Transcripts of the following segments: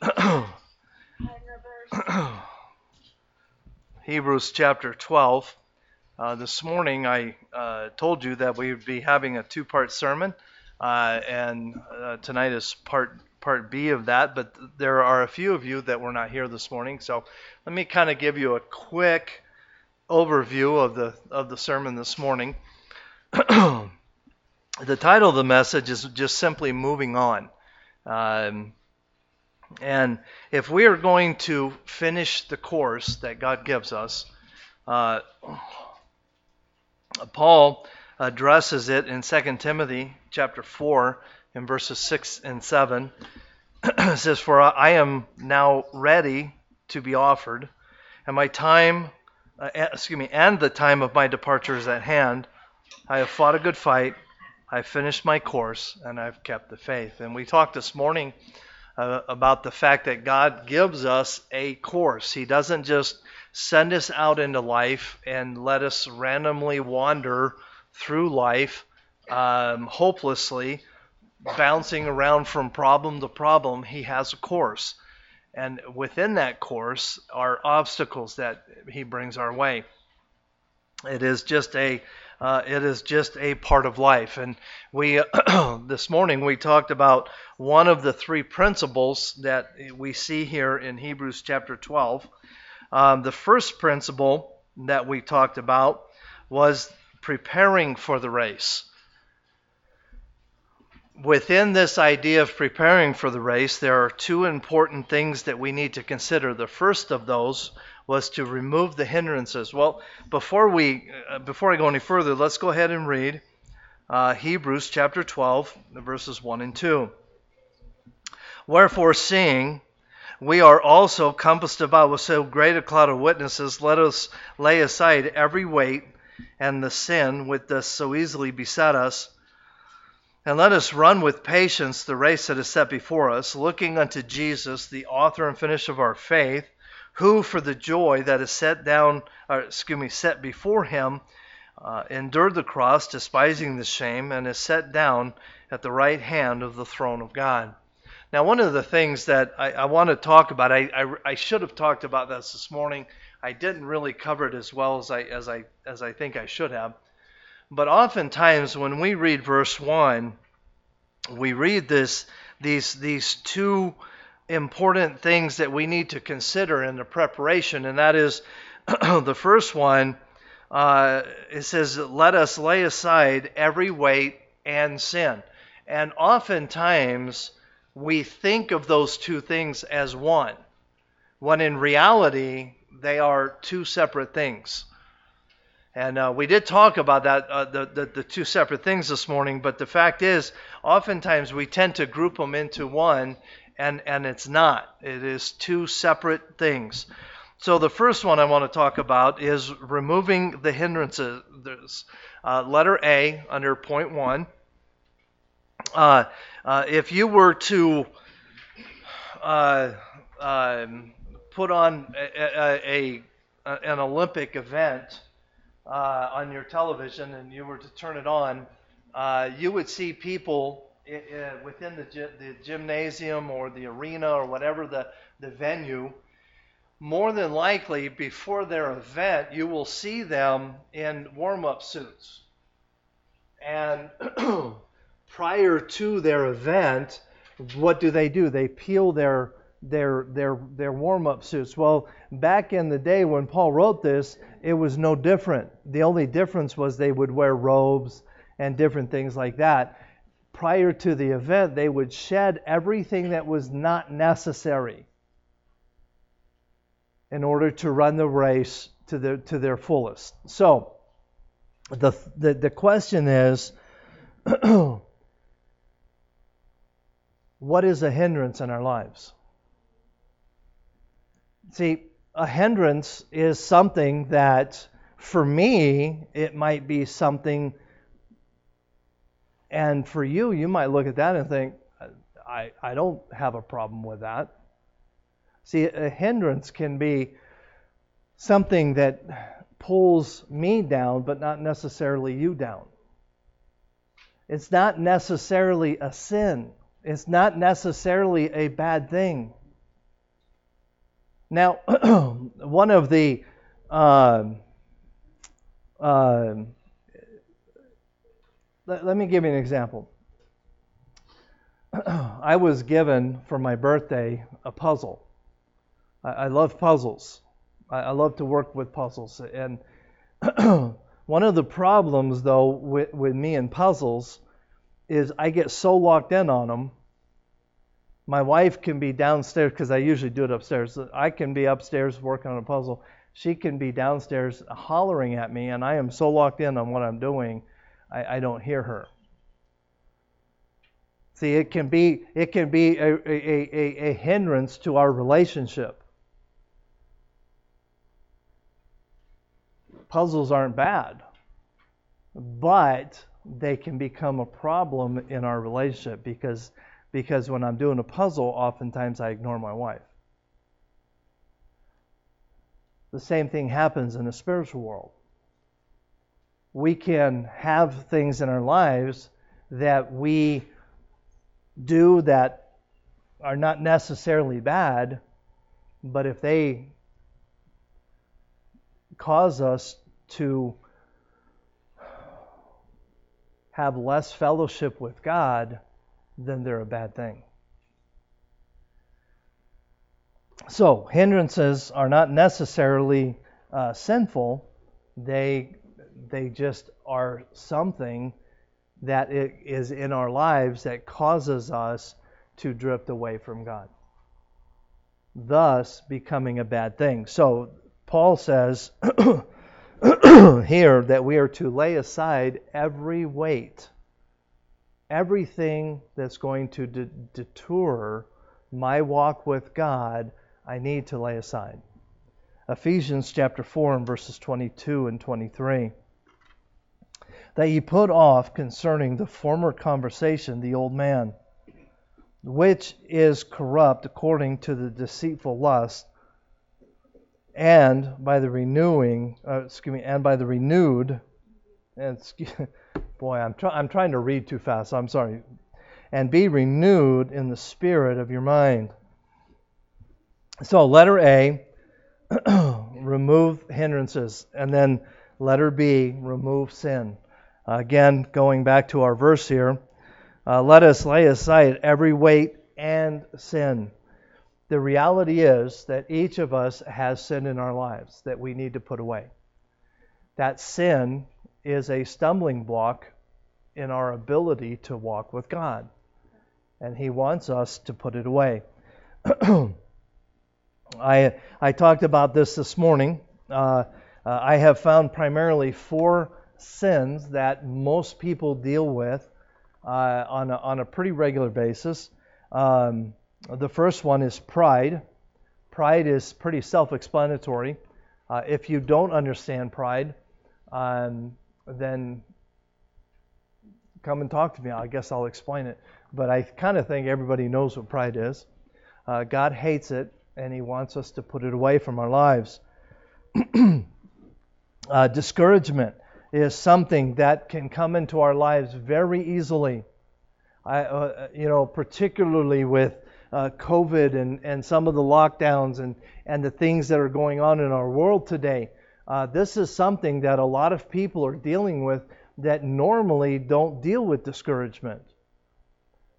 Hebrews chapter 12. Uh, this morning I uh, told you that we would be having a two part sermon, uh, and uh, tonight is part, part B of that. But there are a few of you that were not here this morning, so let me kind of give you a quick overview of the, of the sermon this morning. the title of the message is just simply Moving On. Um, and if we are going to finish the course that God gives us, uh, Paul addresses it in 2 Timothy chapter 4 in verses 6 and 7. it says, For I am now ready to be offered, and my time, uh, excuse me, and the time of my departure is at hand. I have fought a good fight, I've finished my course, and I've kept the faith. And we talked this morning uh, about the fact that God gives us a course. He doesn't just send us out into life and let us randomly wander through life um, hopelessly, bouncing around from problem to problem. He has a course. And within that course are obstacles that He brings our way. It is just a uh, it is just a part of life. And we this morning we talked about one of the three principles that we see here in Hebrews chapter 12. Um, the first principle that we talked about was preparing for the race. Within this idea of preparing for the race, there are two important things that we need to consider. The first of those was to remove the hindrances. Well, before we uh, before I go any further, let's go ahead and read uh, Hebrews chapter 12, verses 1 and 2. Wherefore, seeing we are also compassed about with so great a cloud of witnesses, let us lay aside every weight and the sin which does so easily beset us. And let us run with patience the race that is set before us, looking unto Jesus, the author and finisher of our faith who for the joy that is set down, or excuse me, set before him, uh, endured the cross, despising the shame, and is set down at the right hand of the throne of God. Now, one of the things that I, I want to talk about, I, I, I, should have talked about this this morning. I didn't really cover it as well as I, as I, as I think I should have. But oftentimes, when we read verse one, we read this, these, these two important things that we need to consider in the preparation, and that is the first one. Uh, it says, "Let us lay aside every weight and sin," and oftentimes we think of those two things as one, when in reality they are two separate things. And uh, we did talk about that, uh, the, the, the, two separate things this morning, but the fact is, oftentimes we tend to group them into one, and, and it's not. It is two separate things. So the first one I want to talk about is removing the hindrances. Uh, letter A under point one. Uh, uh, if you were to uh, um, put on a, a, a, an Olympic event uh, on your television and you were to turn it on, uh, you would see people within the, the gymnasium or the arena or whatever the, the venue, more than likely before their event, you will see them in warm up suits. And prior to their event, what do they do? They peel their their their their warm-up suits. Well, back in the day when Paul wrote this, it was no different. The only difference was they would wear robes and different things like that prior to the event, they would shed everything that was not necessary in order to run the race to their, to their fullest. So, the, the, the question is what is a hindrance in our lives? See, a hindrance is something that, for me, it might be something and for you, you might look at that and think, I, I don't have a problem with that. See, a hindrance can be something that pulls me down, but not necessarily you down. It's not necessarily a sin, it's not necessarily a bad thing. Now, one of the uh, let, let me give you an example. I was given for my birthday a puzzle. I, I love puzzles. I, I, love to work with puzzles. And one of the problems, though, with, with me and puzzles is I get so locked in on them. My wife can be downstairs because I usually do it upstairs. I can be upstairs working on a puzzle. She can be downstairs hollering at me, and I am so locked in on what I'm doing, I, I don't hear her. See, it can be it can be a, a, a, a hindrance to our relationship. Puzzles aren't bad, but they can become a problem in our relationship because because when I'm doing a puzzle, oftentimes I ignore my wife. The same thing happens in the spiritual world. We can have things in our lives that we do that are not necessarily bad, but if they cause us to have less fellowship with God, then they're a bad thing. So, hindrances are not necessarily uh, sinful, they, they just are something that is in our lives that causes us to drift away from God, thus becoming a bad thing. So, Paul says here that we are to lay aside every weight, everything that's going to de- detour my walk with God, I need to lay aside. Ephesians chapter 4 and verses 22 and 23 that ye put off concerning the former conversation the old man, which is corrupt according to the deceitful lust, and by the renewing, uh, excuse me, and by the renewed, and excuse, boy, I'm, try, I'm trying to read too fast. I'm sorry. And be renewed in the spirit of your mind. So, letter A, remove hindrances, and then letter B, remove sin. Again, going back to our verse here, uh, let us lay aside every weight and sin. The reality is that each of us has sin in our lives that we need to put away. That sin is a stumbling block in our ability to walk with God. And He wants us to put it away. I, I talked about this this morning. Uh, uh, I have found primarily four sins that most people deal with uh, on, a, on a pretty regular basis. Um, the first one is pride. Pride is pretty self explanatory. Uh, if you don't understand pride, um, then come and talk to me. I guess I'll explain it. But I kind of think everybody knows what pride is. Uh, God hates it, and He wants us to put it away from our lives. uh, discouragement is something that can come into our lives very easily. I, uh, you know, particularly with uh, COVID and, and some of the lockdowns and, and the things that are going on in our world today. Uh, this is something that a lot of people are dealing with that normally don't deal with discouragement.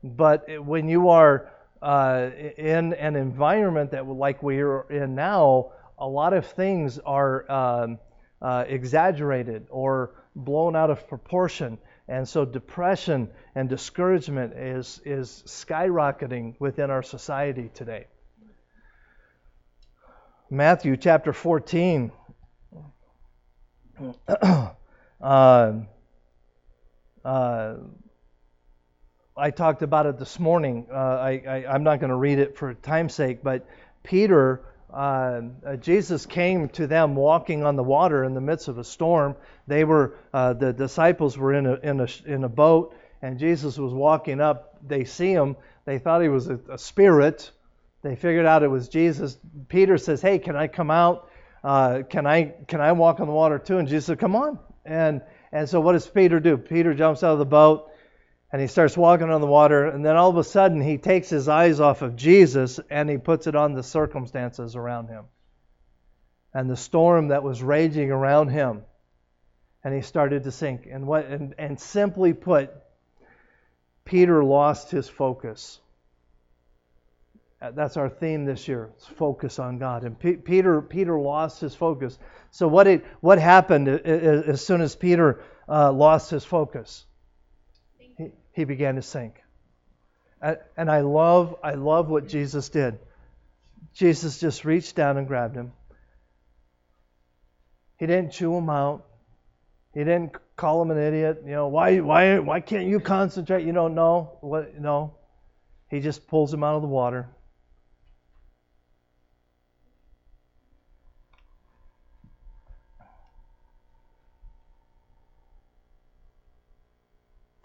But when you are uh, in an environment that, like we are in now, a lot of things are um, uh, exaggerated or blown out of proportion. And so depression and discouragement is, is skyrocketing within our society today. Matthew chapter 14. uh, uh, I talked about it this morning. Uh, I, I'm not going to read it for time's sake, but Peter uh, uh, Jesus came to them walking on the water in the midst of a storm. They were uh, the disciples were in a in a in a boat, and Jesus was walking up. They see him. They thought he was a, a spirit. They figured out it was Jesus. Peter says, "Hey, can I come out? Uh, can I can I walk on the water too?" And Jesus said, "Come on." And and so what does Peter do? Peter jumps out of the boat. and he starts walking on the water, and then all of a sudden he takes his eyes off of Jesus and he puts it on the circumstances around him and the storm that was raging around him. And he started to sink. And what and, and simply put, Peter lost his focus. Uh, that's our theme this year. Focus on God. And P- Peter Peter lost his focus. So what it what happened as soon as Peter uh, lost his focus? He, he began to sink. And I love I love what Jesus did. Jesus just reached down and grabbed him. He didn't chew him out. He didn't call him an idiot. You know, why why why can't you concentrate? You don't know what no. He just pulls him out of the water.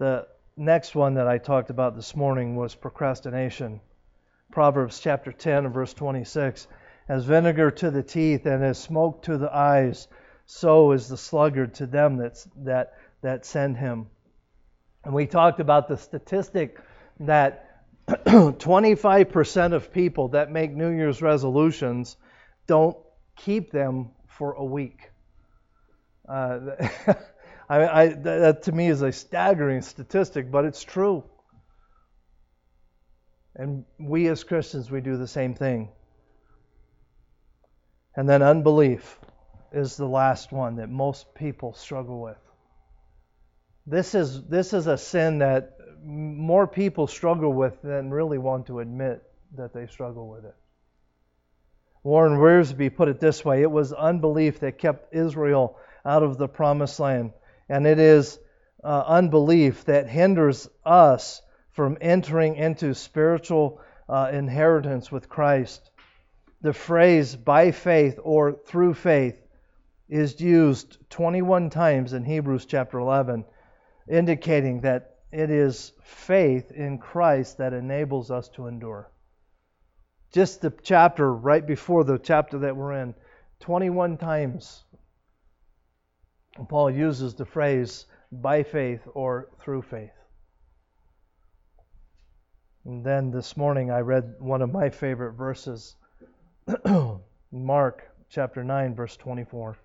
The next one that I talked about this morning was procrastination. Proverbs chapter 10 and verse 26. As vinegar to the teeth and as smoke to the eyes, so is the sluggard to them that's, that, that send him. And we talked about the statistic that 25% of people that make New Year's resolutions don't keep them for a week. Uh, I, I, that to me is a staggering statistic, but it's true. And we as Christians, we do the same thing. And then unbelief is the last one that most people struggle with. This is, this is a sin that more people struggle with than really want to admit that they struggle with it. Warren Wiersbe put it this way it was unbelief that kept Israel out of the promised land and it is uh, unbelief that hinders us from entering into spiritual uh, inheritance with Christ. The phrase by faith or through faith is used 21 times in Hebrews chapter 11, indicating that it is faith in Christ that enables us to endure. Just the chapter right before the chapter that we're in, 21 times Paul uses the phrase by faith or through faith. And then this morning I read one of my favorite verses, Mark chapter 9, verse 24.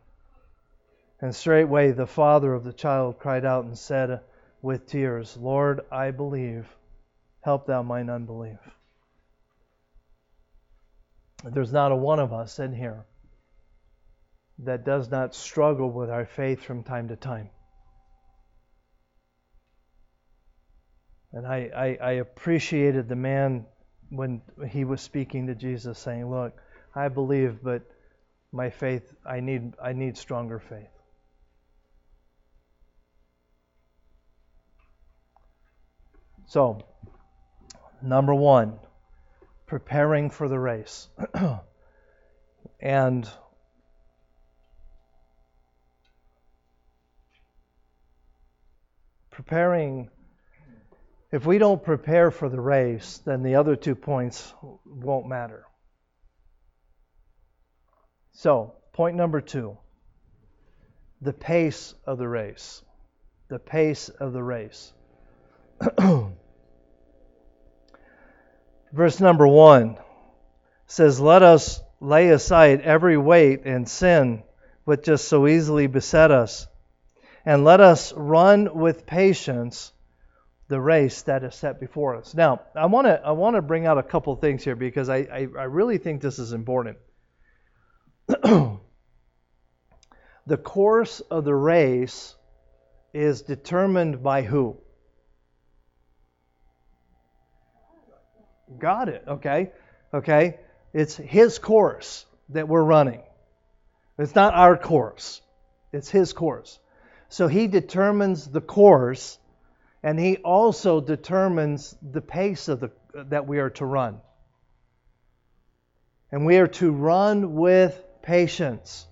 And straightway the father of the child cried out and said with tears, Lord, I believe, help thou mine unbelief. There's not a one of us in here that does not struggle with our faith from time to time. And I, I, I, appreciated the man when he was speaking to Jesus, saying, Look, I believe, but my faith, I need, I need stronger faith. So, number one, preparing for the race. and preparing, if we don't prepare for the race, then the other two points won't matter. So, point number two the pace of the race. The pace of the race. Verse number one says, Let us lay aside every weight and sin which just so easily beset us and let us run with patience the race that is set before us. Now, I want to I want to bring out a couple things here because I, I, I really think this is important. the course of the race is determined by who? Got it. Okay. Okay. It's his course that we're running. It's not our course. It's his course. So he determines the course and he also determines the pace of the, that we are to run. And we are to run with patience.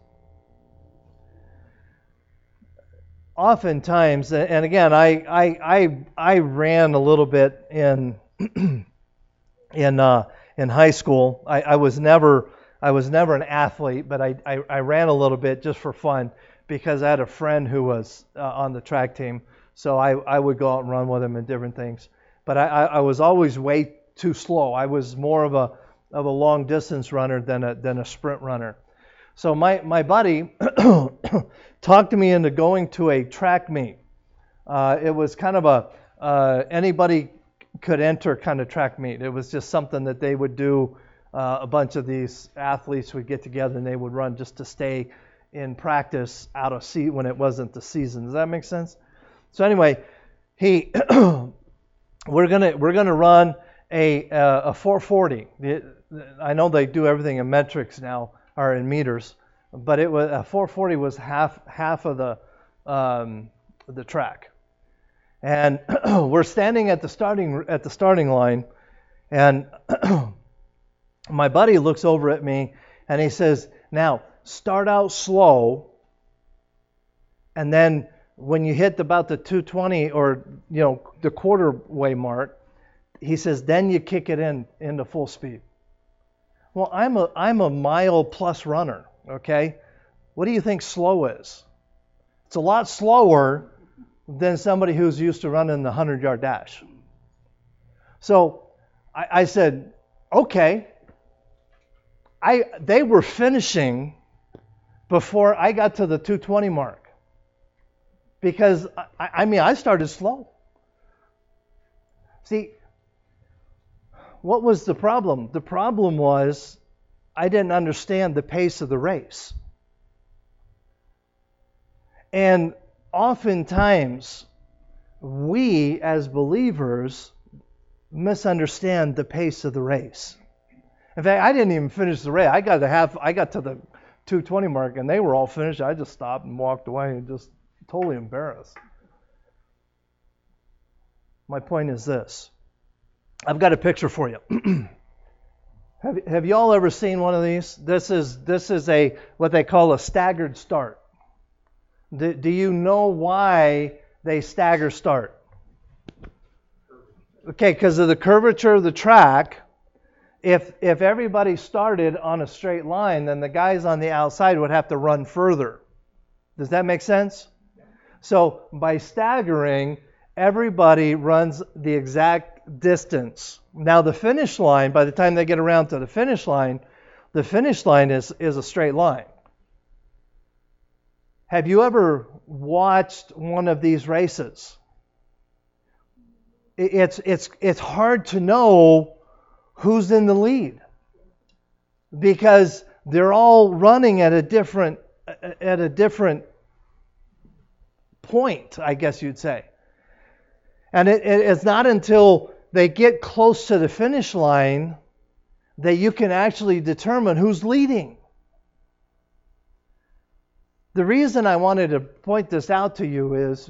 Oftentimes, and again, I, I, I, I ran a little bit in, in, uh, in high school. I, I, was never, I was never an athlete, but I, I, I ran a little bit just for fun because I had a friend who was uh, on the track team. So I, I would go out and run with him and different things. But I, I, I was always way too slow. I was more of a of a long distance runner than a than a sprint runner. So my my buddy talked me into going to a track meet. Uh, it was kind of a uh, anybody could enter kind of track meet. It was just something that they would do. Uh, a bunch of these athletes would get together and they would run just to stay in practice out of seat when it wasn't the season. Does that make sense? So anyway, he we're gonna we're gonna run a uh, a 440. I know they do everything in metrics now or in meters, but it was a 440 was half half of the um, the track, and we're standing at the starting at the starting line, and my buddy looks over at me and he says, "Now start out slow, and then." When you hit about the 220 or you know the quarter way mark, he says, then you kick it in into full speed. Well, I'm a I'm a mile plus runner, okay? What do you think slow is? It's a lot slower than somebody who's used to running the 100 yard dash. So I, I said, okay. I they were finishing before I got to the 220 mark because I, I mean I started slow. See, what was the problem? The problem was I didn't understand the pace of the race. And oftentimes, we as believers misunderstand the pace of the race. In fact, I didn't even finish the race. I got to half. I got to the 220 mark, and they were all finished. I just stopped and walked away, and just totally embarrassed. My point is this: I've got a picture for you. have, have you all ever seen one of these? This is this is a what they call a staggered start. Do, do you know why they stagger start? Okay, because of the curvature of the track. If if everybody started on a straight line, then the guys on the outside would have to run further. Does that make sense? So by staggering, everybody runs the exact distance. Now, the finish line, by the time they get around to the finish line, the finish line is, is a straight line. Have you ever watched one of these races? It's, it's, it's hard to know who's in the lead because they're all running at a different at a different point, I guess you'd say. And it, it, it's not until they get close to the finish line that you can actually determine who's leading. The reason I wanted to point this out to you is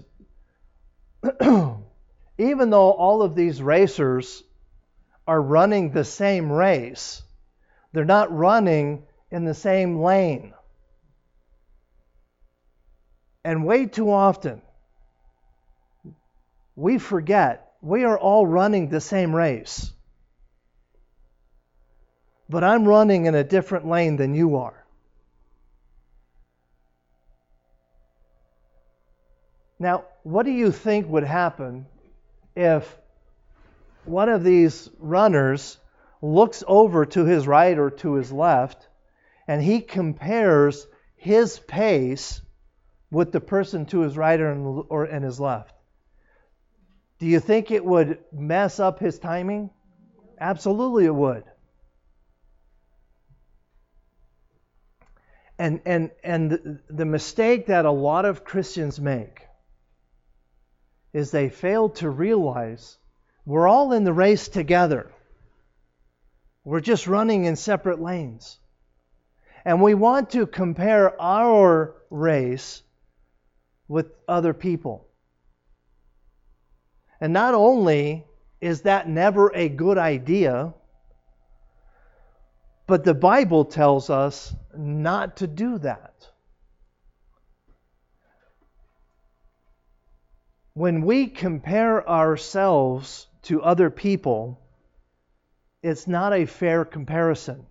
even though all of these racers are running the same race, they're not running in the same lane. And way too often, we forget we are all running the same race. But I'm running in a different lane than you are. Now, what do you think would happen if one of these runners looks over to his right or to his left and he compares his pace with the person to his right or, or and his left? Do you think it would mess up his timing? Absolutely, it would. And, and, and the mistake that a lot of Christians make is they fail to realize we're all in the race together. We're just running in separate lanes. And we want to compare our race with other people. And not only is that never a good idea, but the Bible tells us not to do that. When we compare ourselves to other people, it's not a fair comparison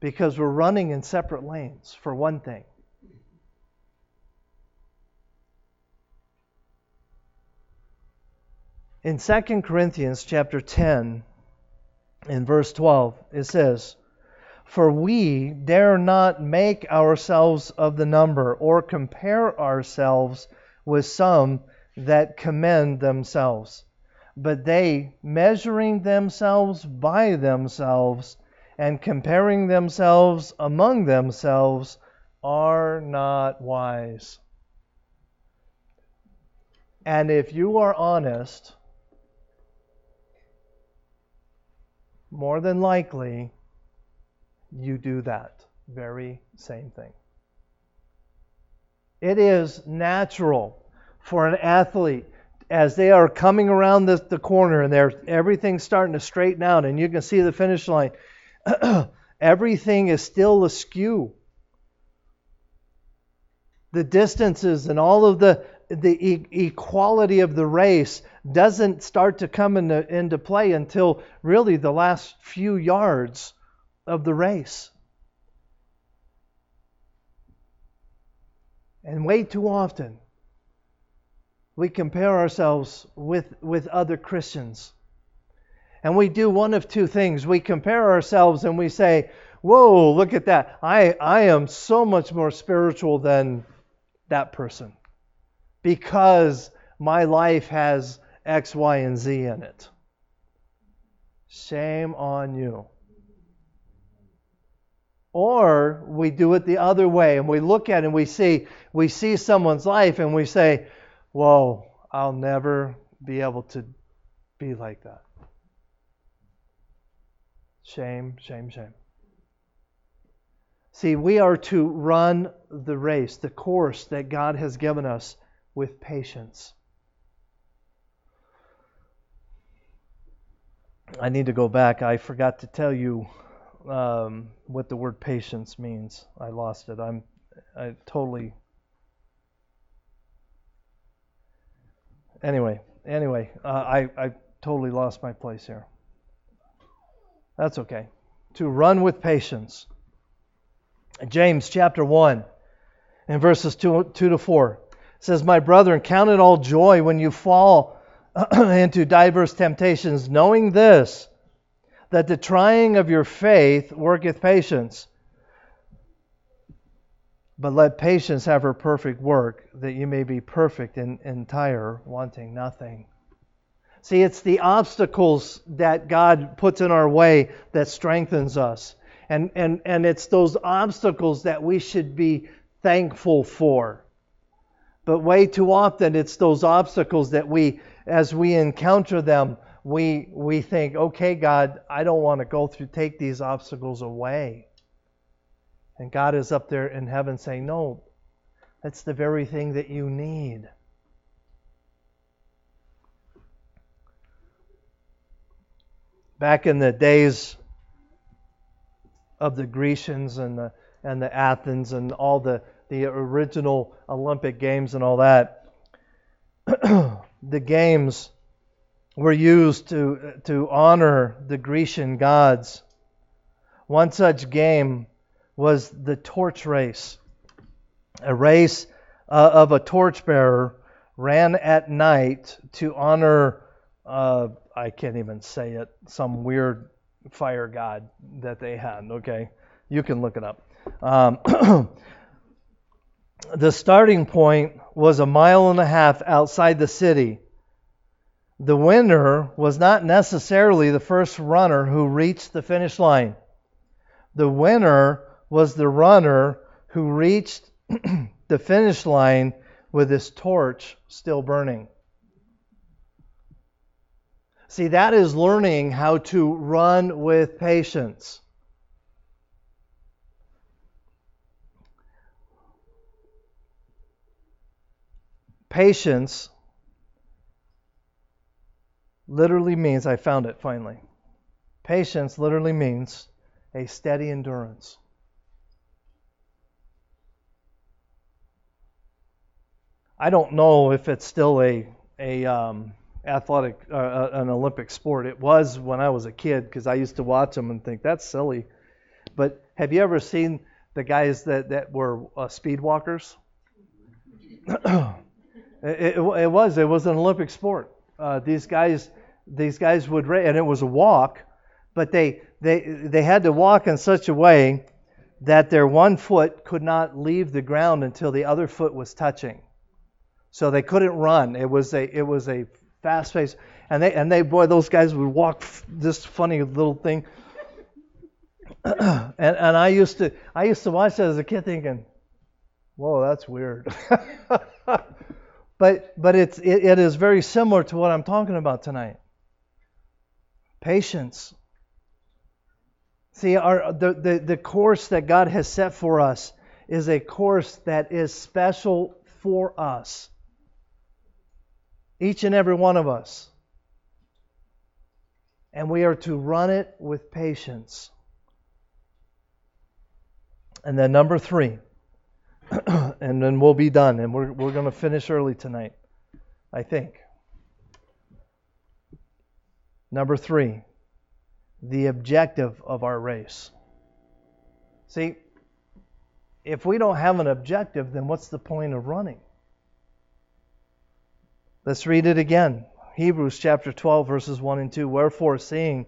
because we're running in separate lanes, for one thing. In 2 Corinthians chapter 10, in verse 12, it says, For we dare not make ourselves of the number, or compare ourselves with some that commend themselves. But they, measuring themselves by themselves, and comparing themselves among themselves, are not wise. And if you are honest, more than likely, you do that very same thing. It is natural for an athlete as they are coming around the, the corner and they're everything's starting to straighten out and you can see the finish line everything is still askew the distances and all of the the e- equality of the race doesn't start to come into, into play until really the last few yards of the race. And way too often, we compare ourselves with, with other Christians. And we do one of two things. We compare ourselves and we say, Whoa, look at that. I, I am so much more spiritual than that person because my life has X, Y, and Z in it. Shame on you. Or we do it the other way and we look at it and we see we see someone's life and we say, Whoa, I'll never be able to be like that. Shame, shame, shame. See, we are to run the race, the course that God has given us with patience. I need to go back. I forgot to tell you um, what the word patience means. I lost it. I'm I totally. Anyway, anyway, uh, I I totally lost my place here. That's okay. To run with patience. James chapter 1 and verses 2, 2 to 4 says, My brethren, count it all joy when you fall into diverse temptations, knowing this, that the trying of your faith worketh patience. But let patience have her perfect work, that you may be perfect and entire, wanting nothing. See, it's the obstacles that God puts in our way that strengthens us. And, and, and it's those obstacles that we should be thankful for. But way too often, it's those obstacles that we, as we encounter them, we, we think, okay, God, I don't want to go through, take these obstacles away. And God is up there in heaven saying, no, that's the very thing that you need. back in the days of the Grecians and the and the Athens and all the the original Olympic games and all that, the games were used to to honor the Grecian gods. One such game was the torch race, a race uh, of a torchbearer ran at night to honor uh, I can't even say it, some weird fire god that they had. Okay, you can look it up. Um, the starting point was a mile and a half outside the city. The winner was not necessarily the first runner who reached the finish line. The winner was the runner who reached the finish line with his torch still burning. See, that is learning how to run with patience. Patience literally means, I found it finally. Patience literally means a steady endurance. I don't know if it's still a, a um, athletic, uh, uh, an Olympic sport. It was when I was a kid because I used to watch them and think that's silly. But have you ever seen the guys that that were uh, speed walkers? it, it, it was. It was an Olympic sport. uh, these guys these guys would and it was a walk, but they they they had to walk in such a way that their one foot could not leave the ground until the other foot was touching. So they couldn't run. It was a it was a fast pace, and they and they boy those guys would walk this funny little thing. and and I used to I used to watch that as a kid, thinking, "Whoa, that's weird." but but it's it, it is very similar to what I'm talking about tonight. Patience. See, our, the, the, the course that God has set for us is a course that is special for us. Each and every one of us. And we are to run it with patience. And then, number three, and then we'll be done. And we're, we're going to finish early tonight, I think. Number three, the objective of our race. See, if we don't have an objective, then what's the point of running? Let's read it again. Hebrews chapter 12, verses 1 and 2. Wherefore, seeing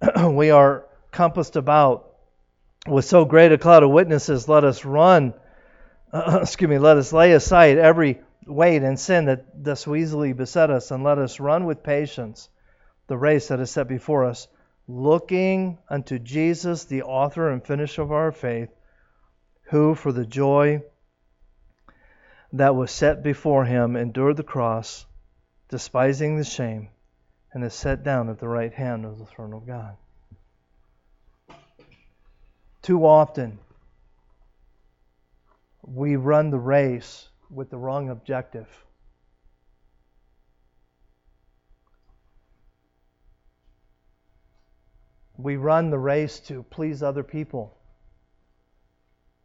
we are compassed about with so great a cloud of witnesses, let us run, excuse me, let us lay aside every weight and sin that thus easily beset us, and let us run with patience the race that is set before us, looking unto Jesus, the author and finisher of our faith, who for the joy that was set before him endured the cross, despising the shame, and is set down at the right hand of the throne of God. Too often, we run the race with the wrong objective. We run the race to please other people.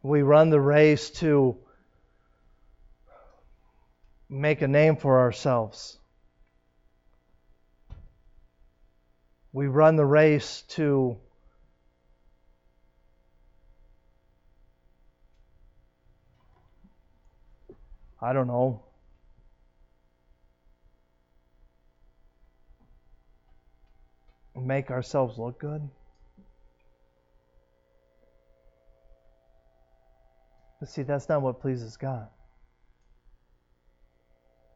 We run the race to make a name for ourselves. We run the race to I don't know. Make ourselves look good. But see, that's not what pleases God.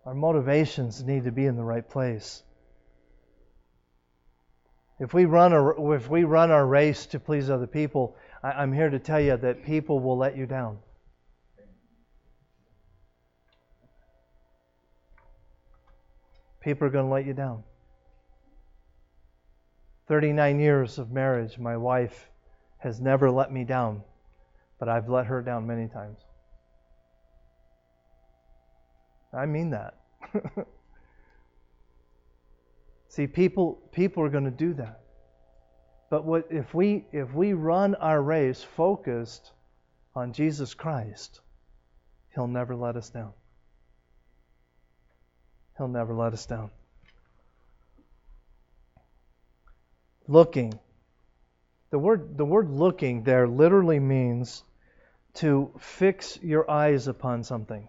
Our motivations need to be in the right place. If we run a, if we run our race to please other people, I, am here to tell you that people will let you down. people are going to let you down. 39 years of marriage, my wife has never let me down, but I've let her down many times. I mean that. See, people people are going to do that. But what if we if we run our race focused on Jesus Christ, he'll never let us down. He'll never let us down. Looking. The word, the word looking there literally means to fix your eyes upon something.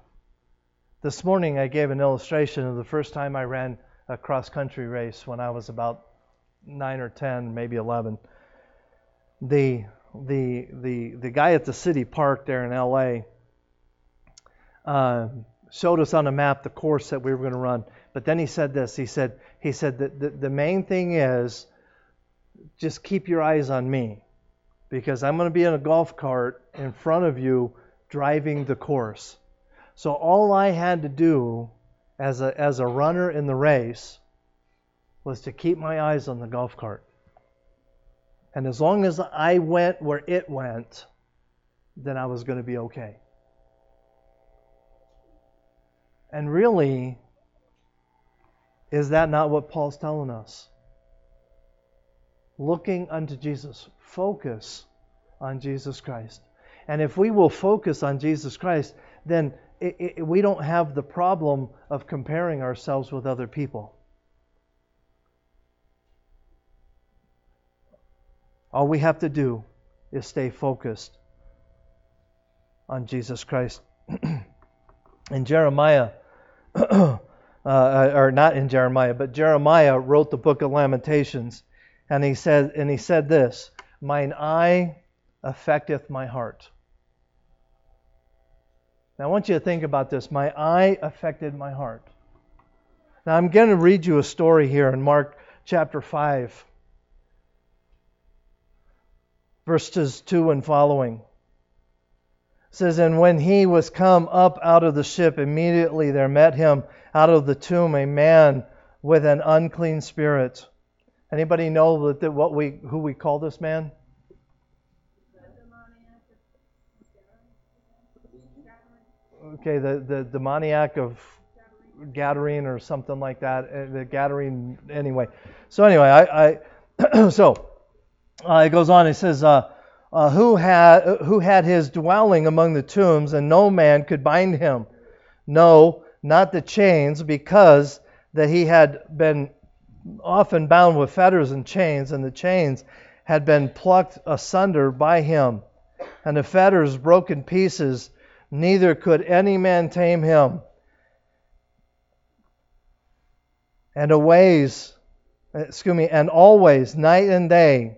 This morning I gave an illustration of the first time I ran a cross country race when I was about 9 or 10, maybe 11. The the the the guy at the city park there in LA uh, showed us on a map the course that we were going to run. But then he said this. He said, he said that the, the main thing is just keep your eyes on me because I'm going to be in a golf cart in front of you driving the course. So all I had to do as a, as a runner in the race was to keep my eyes on the golf cart. And as long as I went where it went, then I was going to be okay. And really, is that not what Paul's telling us? Looking unto Jesus. Focus on Jesus Christ. And if we will focus on Jesus Christ, then it, it, we don't have the problem of comparing ourselves with other people. All we have to do is stay focused on Jesus Christ. In Jeremiah uh, or not in Jeremiah, but Jeremiah wrote the book of Lamentations, and he said, and he said this: "Mine eye affecteth my heart." Now I want you to think about this. My eye affected my heart. Now I'm going to read you a story here in Mark chapter 5, verses 2 and following. It says, And when he was come up out of the ship, immediately there met him out of the tomb a man with an unclean spirit. Anybody know that what we who we call this man? Okay, the, the demoniac of Gadarene or something like that. Uh, the Gadarene, anyway. So anyway, I, I so uh, it goes on. It says, uh, uh, who had who had his dwelling among the tombs, and no man could bind him. No, not the chains, because that he had been often bound with fetters and chains, and the chains had been plucked asunder by him, and the fetters broken pieces. Neither could any man tame him. And always, excuse me, and always, night and day,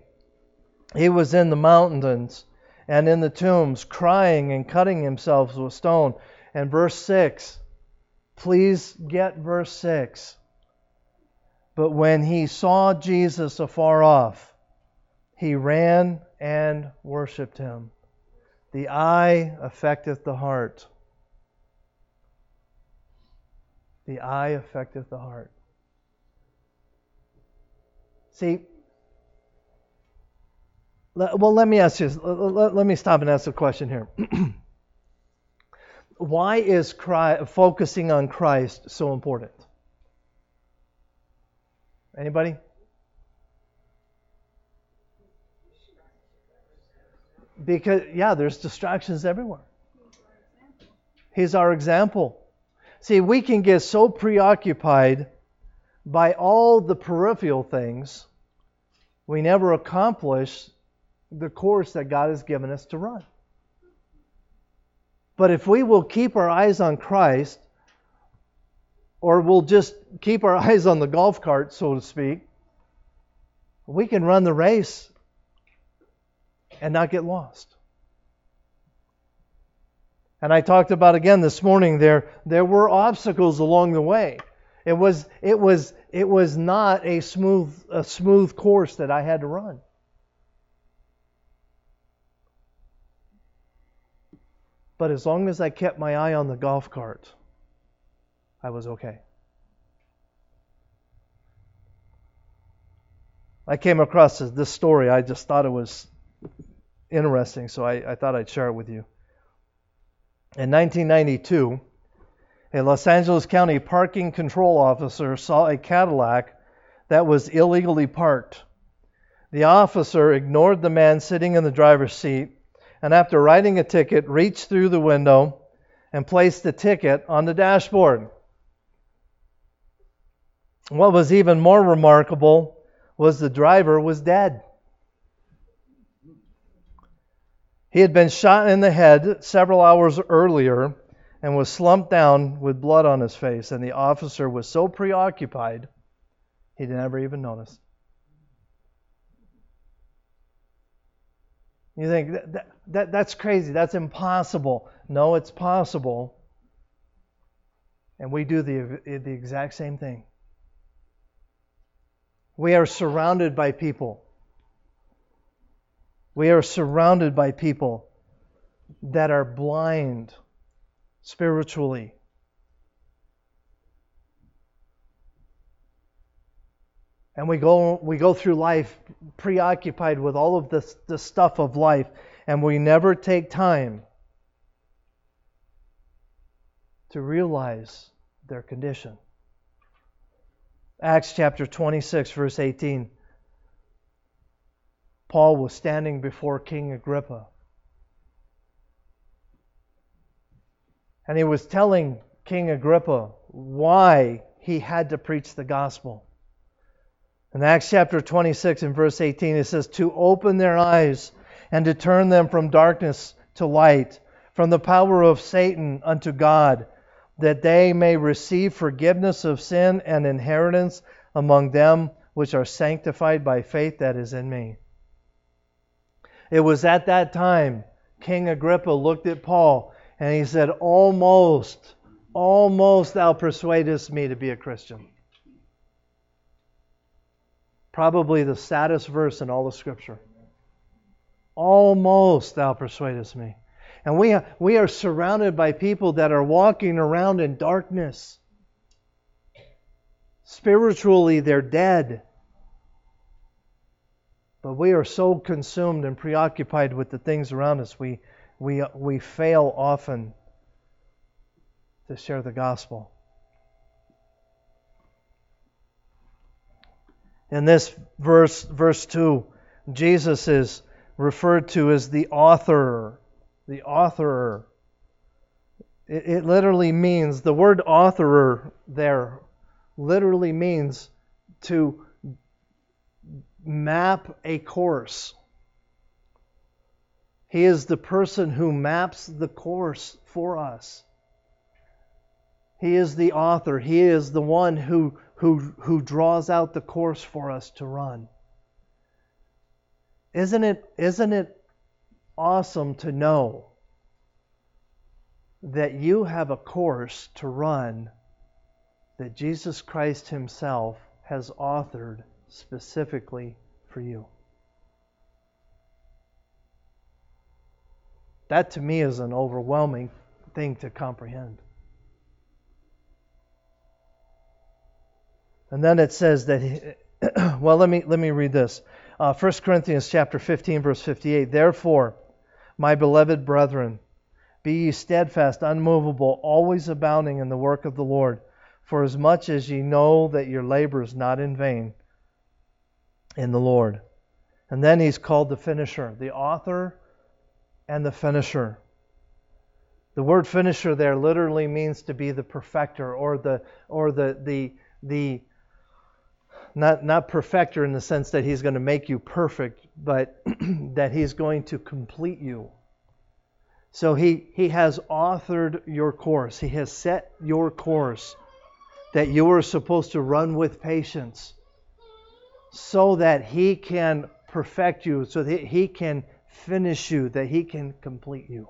he was in the mountains and in the tombs, crying and cutting himself with stone. And verse 6, please get verse 6. But when he saw Jesus afar off, he ran and worshipped him. The eye affecteth the heart. The eye affecteth the heart. See, well, let me ask you. Let me stop and ask a question here. Why is Christ, focusing on Christ so important? Anybody? Because yeah, there's distractions everywhere. He's our example. See, we can get so preoccupied by all the peripheral things, we never accomplish the course that God has given us to run. But if we will keep our eyes on Christ, or we'll just keep our eyes on the golf cart, so to speak, we can run the race and not get lost. And I talked about again this morning there there were obstacles along the way. It was it was it was not a smooth a smooth course that I had to run. But as long as I kept my eye on the golf cart, I was okay. I came across this story. I just thought it was interesting, so I, I thought I'd share it with you. In 1992, a Los Angeles County parking control officer saw a Cadillac that was illegally parked. The officer ignored the man sitting in the driver's seat and after writing a ticket, reached through the window and placed the ticket on the dashboard. What was even more remarkable was the driver was dead. He had been shot in the head several hours earlier and was slumped down with blood on his face, and the officer was so preoccupied he never even noticed. You think that, that, that, that's crazy, that's impossible. No, it's possible. And we do the, the exact same thing. We are surrounded by people. We are surrounded by people that are blind spiritually. And we go, we go through life preoccupied with all of this, the stuff of life, and we never take time to realize their condition. Acts chapter 26, verse 18. Paul was standing before King Agrippa. And he was telling King Agrippa why he had to preach the gospel. In Acts chapter 26 and verse 18, it says, To open their eyes and to turn them from darkness to light, from the power of Satan unto God, that they may receive forgiveness of sin and inheritance among them which are sanctified by faith that is in me. It was at that time King Agrippa looked at Paul and he said, Almost, almost thou persuadest me to be a Christian. Probably the saddest verse in all the Scripture. Almost thou persuadest me. And we, we are surrounded by people that are walking around in darkness. Spiritually, they're dead. But we are so consumed and preoccupied with the things around us, we, we, we fail often to share the gospel. In this verse, verse 2, Jesus is referred to as the author. The author. It, it literally means, the word authorer there literally means to map a course. He is the person who maps the course for us. He is the author. He is the one who, who, who draws out the course for us to run. Isn't it, isn't it awesome to know that you have a course to run that Jesus Christ Himself has authored specifically for you? That to me is an overwhelming thing to comprehend. And then it says that, he, well, let me, let me read this. Uh, 1 Corinthians chapter 15, verse 58. Therefore, my beloved brethren, be ye steadfast, unmovable, always abounding in the work of the Lord, for as much as ye know that your labor is not in vain in the Lord. And then he's called the finisher, the author and the finisher. The word finisher there literally means to be the perfecter or the or the the the not not perfecter in the sense that he's going to make you perfect, but that he's going to complete you. So he he has authored your course. He has set your course that you are supposed to run with patience so that he can perfect you, so that he can finish you, that he can complete you.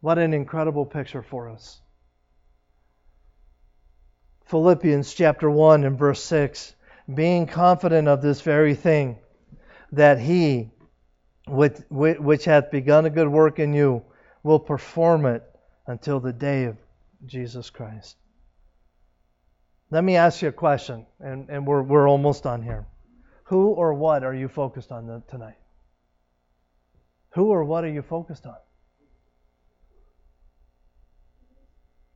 What an incredible picture for us. Philippians chapter 1 and verse 6 being confident of this very thing, that he, which hath begun a good work in you, will perform it until the day of Jesus Christ. Let me ask you a question, and, and we're, we're almost done here. Who or what are you focused on tonight? Who or what are you focused on?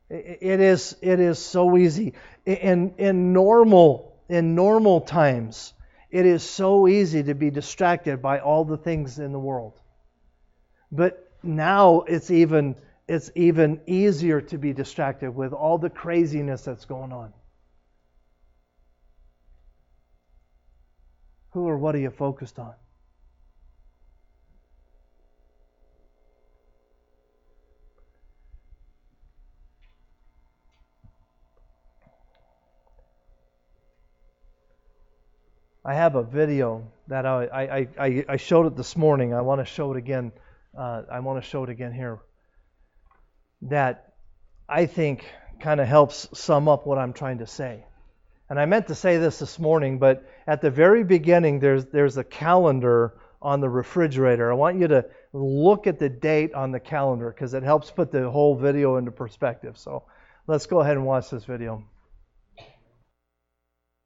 It is, it is so easy. In, in, normal, in normal times, it is so easy to be distracted by all the things in the world. But now it's even, it's even easier to be distracted with all the craziness that's going on. Who or what are you focused on? I have a video that I, I, I, showed it this morning. I want to show it again. Uh, I want to show it again here. That I think kind of helps sum up what I'm trying to say. And I meant to say this this morning, but at the very beginning, there's, there's a calendar on the refrigerator. I want you to look at the date on the calendar because it helps put the whole video into perspective. So let's go ahead and watch this video.